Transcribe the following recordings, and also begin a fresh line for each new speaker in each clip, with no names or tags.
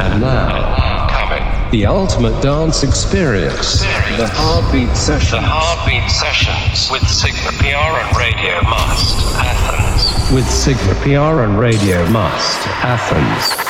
And now,
Coming.
the ultimate dance experience. The Heartbeat Session
The Heartbeat Sessions with Sigma PR and Radio Must. Athens.
with Sigma PR and Radio Must, Athens.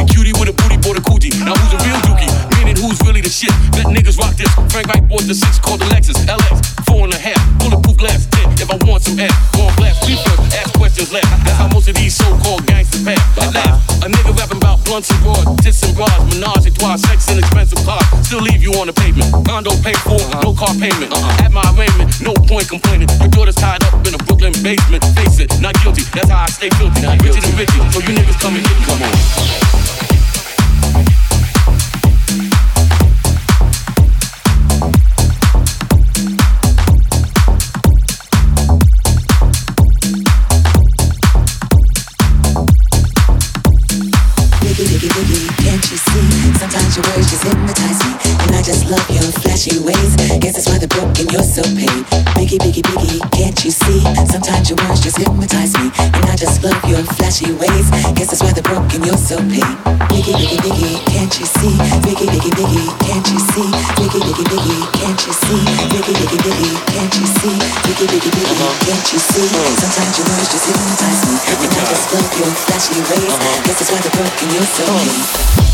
Every cutie with a booty bought a cootie. Now who's a real dookie? Meaning who's really the shit? Let niggas rock this. Frank White bought the six called the Lexus LX. Four and a half. Bulletproof glass. Ten. If I want some air, go on blast. Please first. Ask questions. left. That's how most of these so-called gangsters pay. Laugh. A nigga rapping about blunts and broad, tits and bras, menage a trois, sex and expensive cars. Still leave you on the pavement. Condo paid for, uh-huh. no car payment. Uh-huh. At my arraignment, no point complaining. Your daughter's tied up in a Brooklyn basement. Face it, not guilty. That's how I stay filthy. Richer than Richie, so you niggas come and get me. Come on.
Flashy ways. Guess that's why they're broken, you're so paid. Biggie, biggie, biggie, can't you see? Sometimes your words just hypnotize me. And I just love your flashy ways. Guess that's why they're broken, you're so paid. Biggie, biggie, biggie, can't you see? Biggie, biggie, biggie, can't you see? Biggie, biggie, biggie, can't you see? Biggie, biggie, biggie, can't you see? Biggie, biggie, biggie, can't you see? Sometimes your words just hypnotize me. And I just love your flashy ways. Guess that's why they're broken, you're so paid.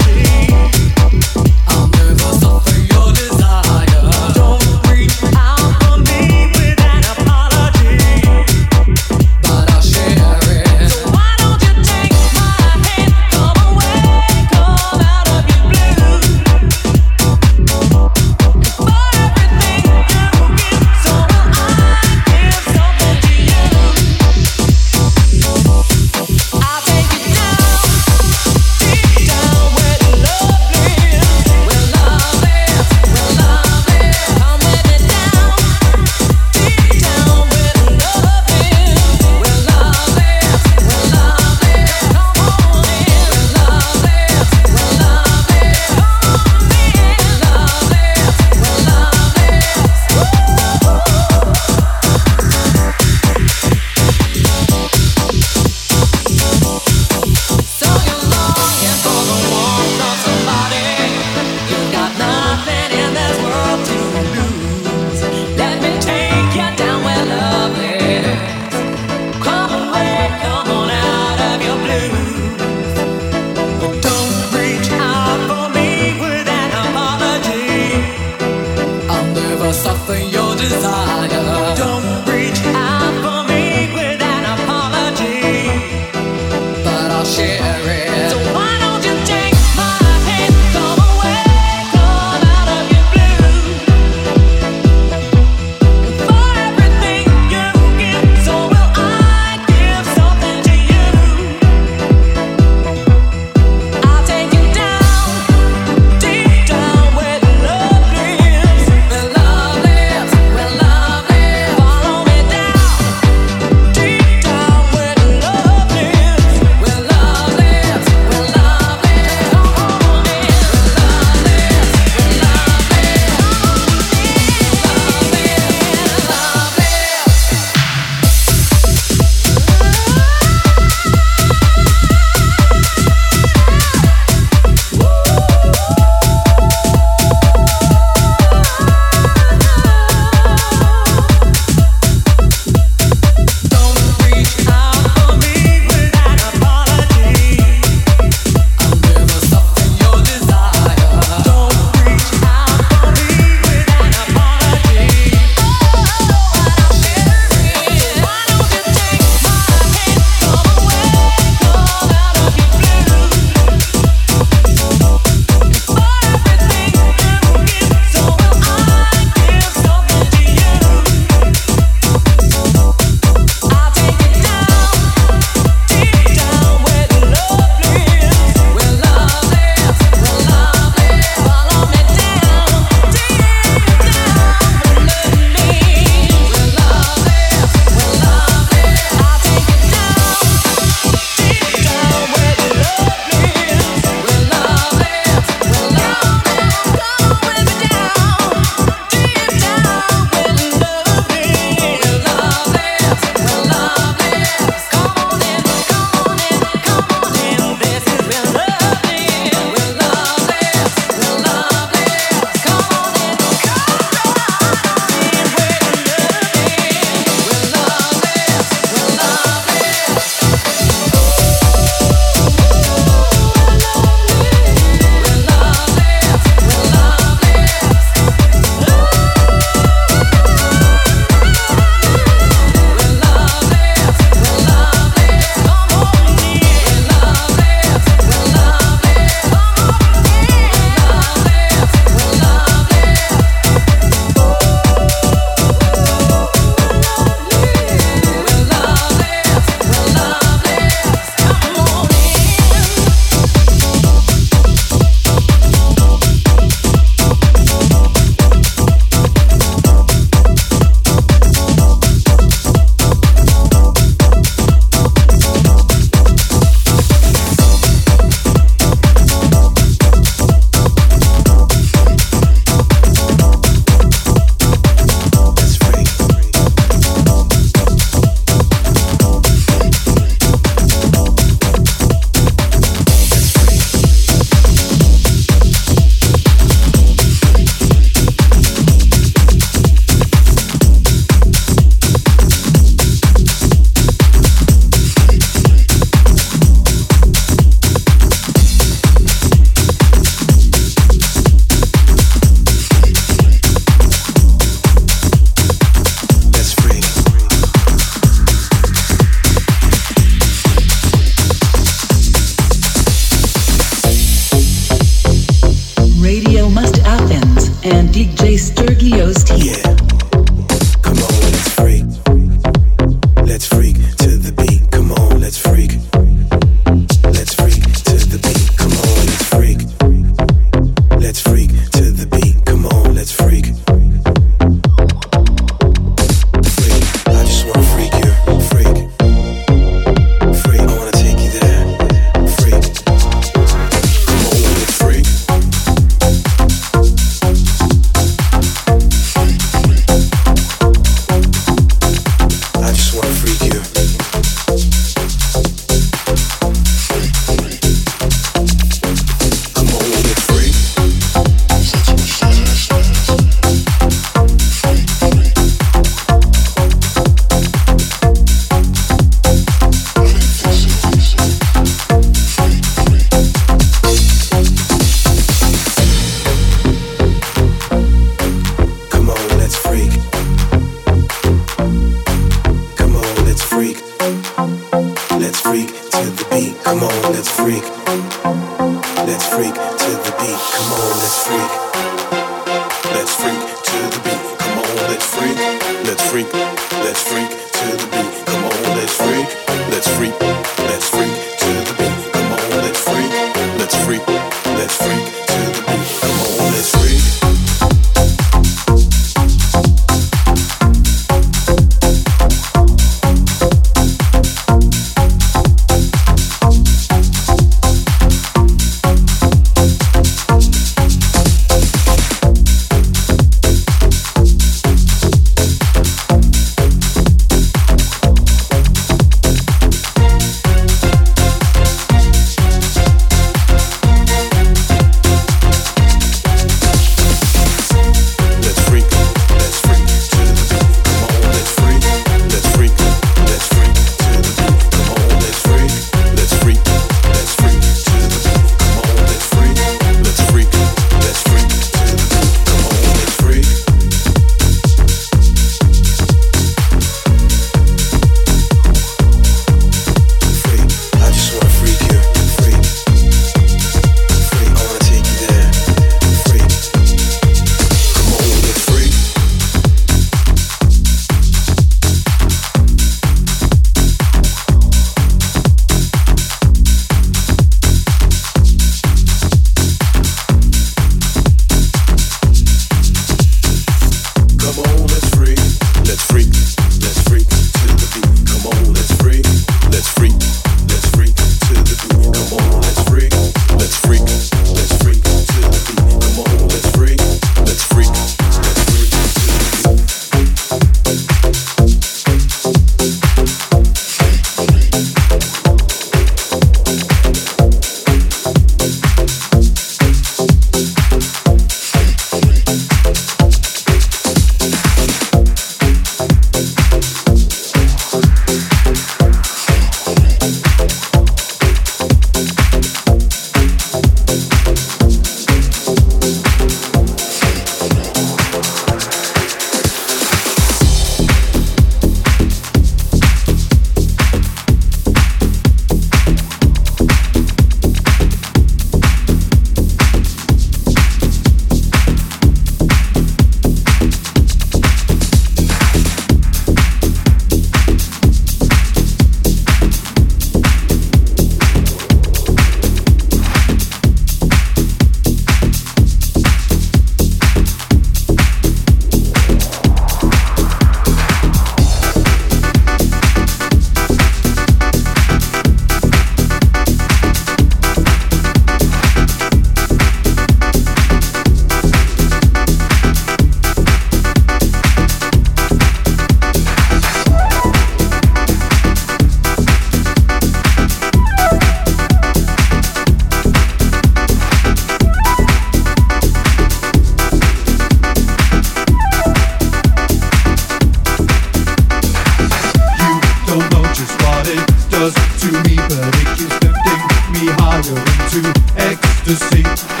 Ecstasy. Gotta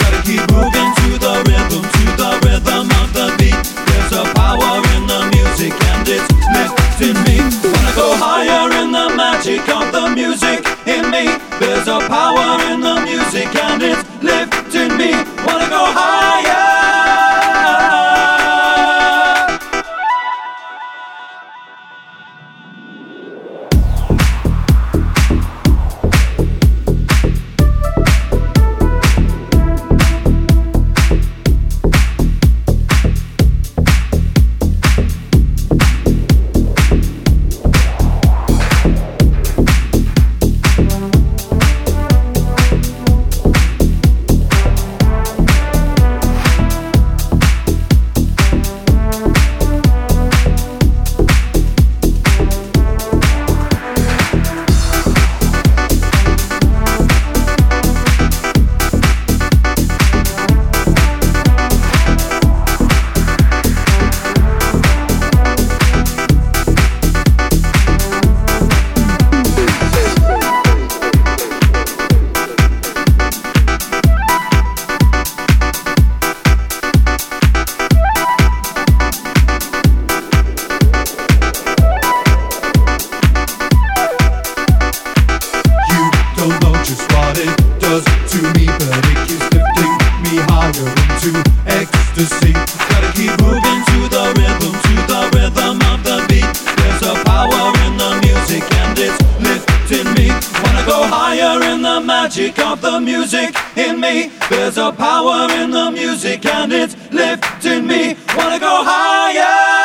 There's a power in the music and it's lifting me. Wanna go higher.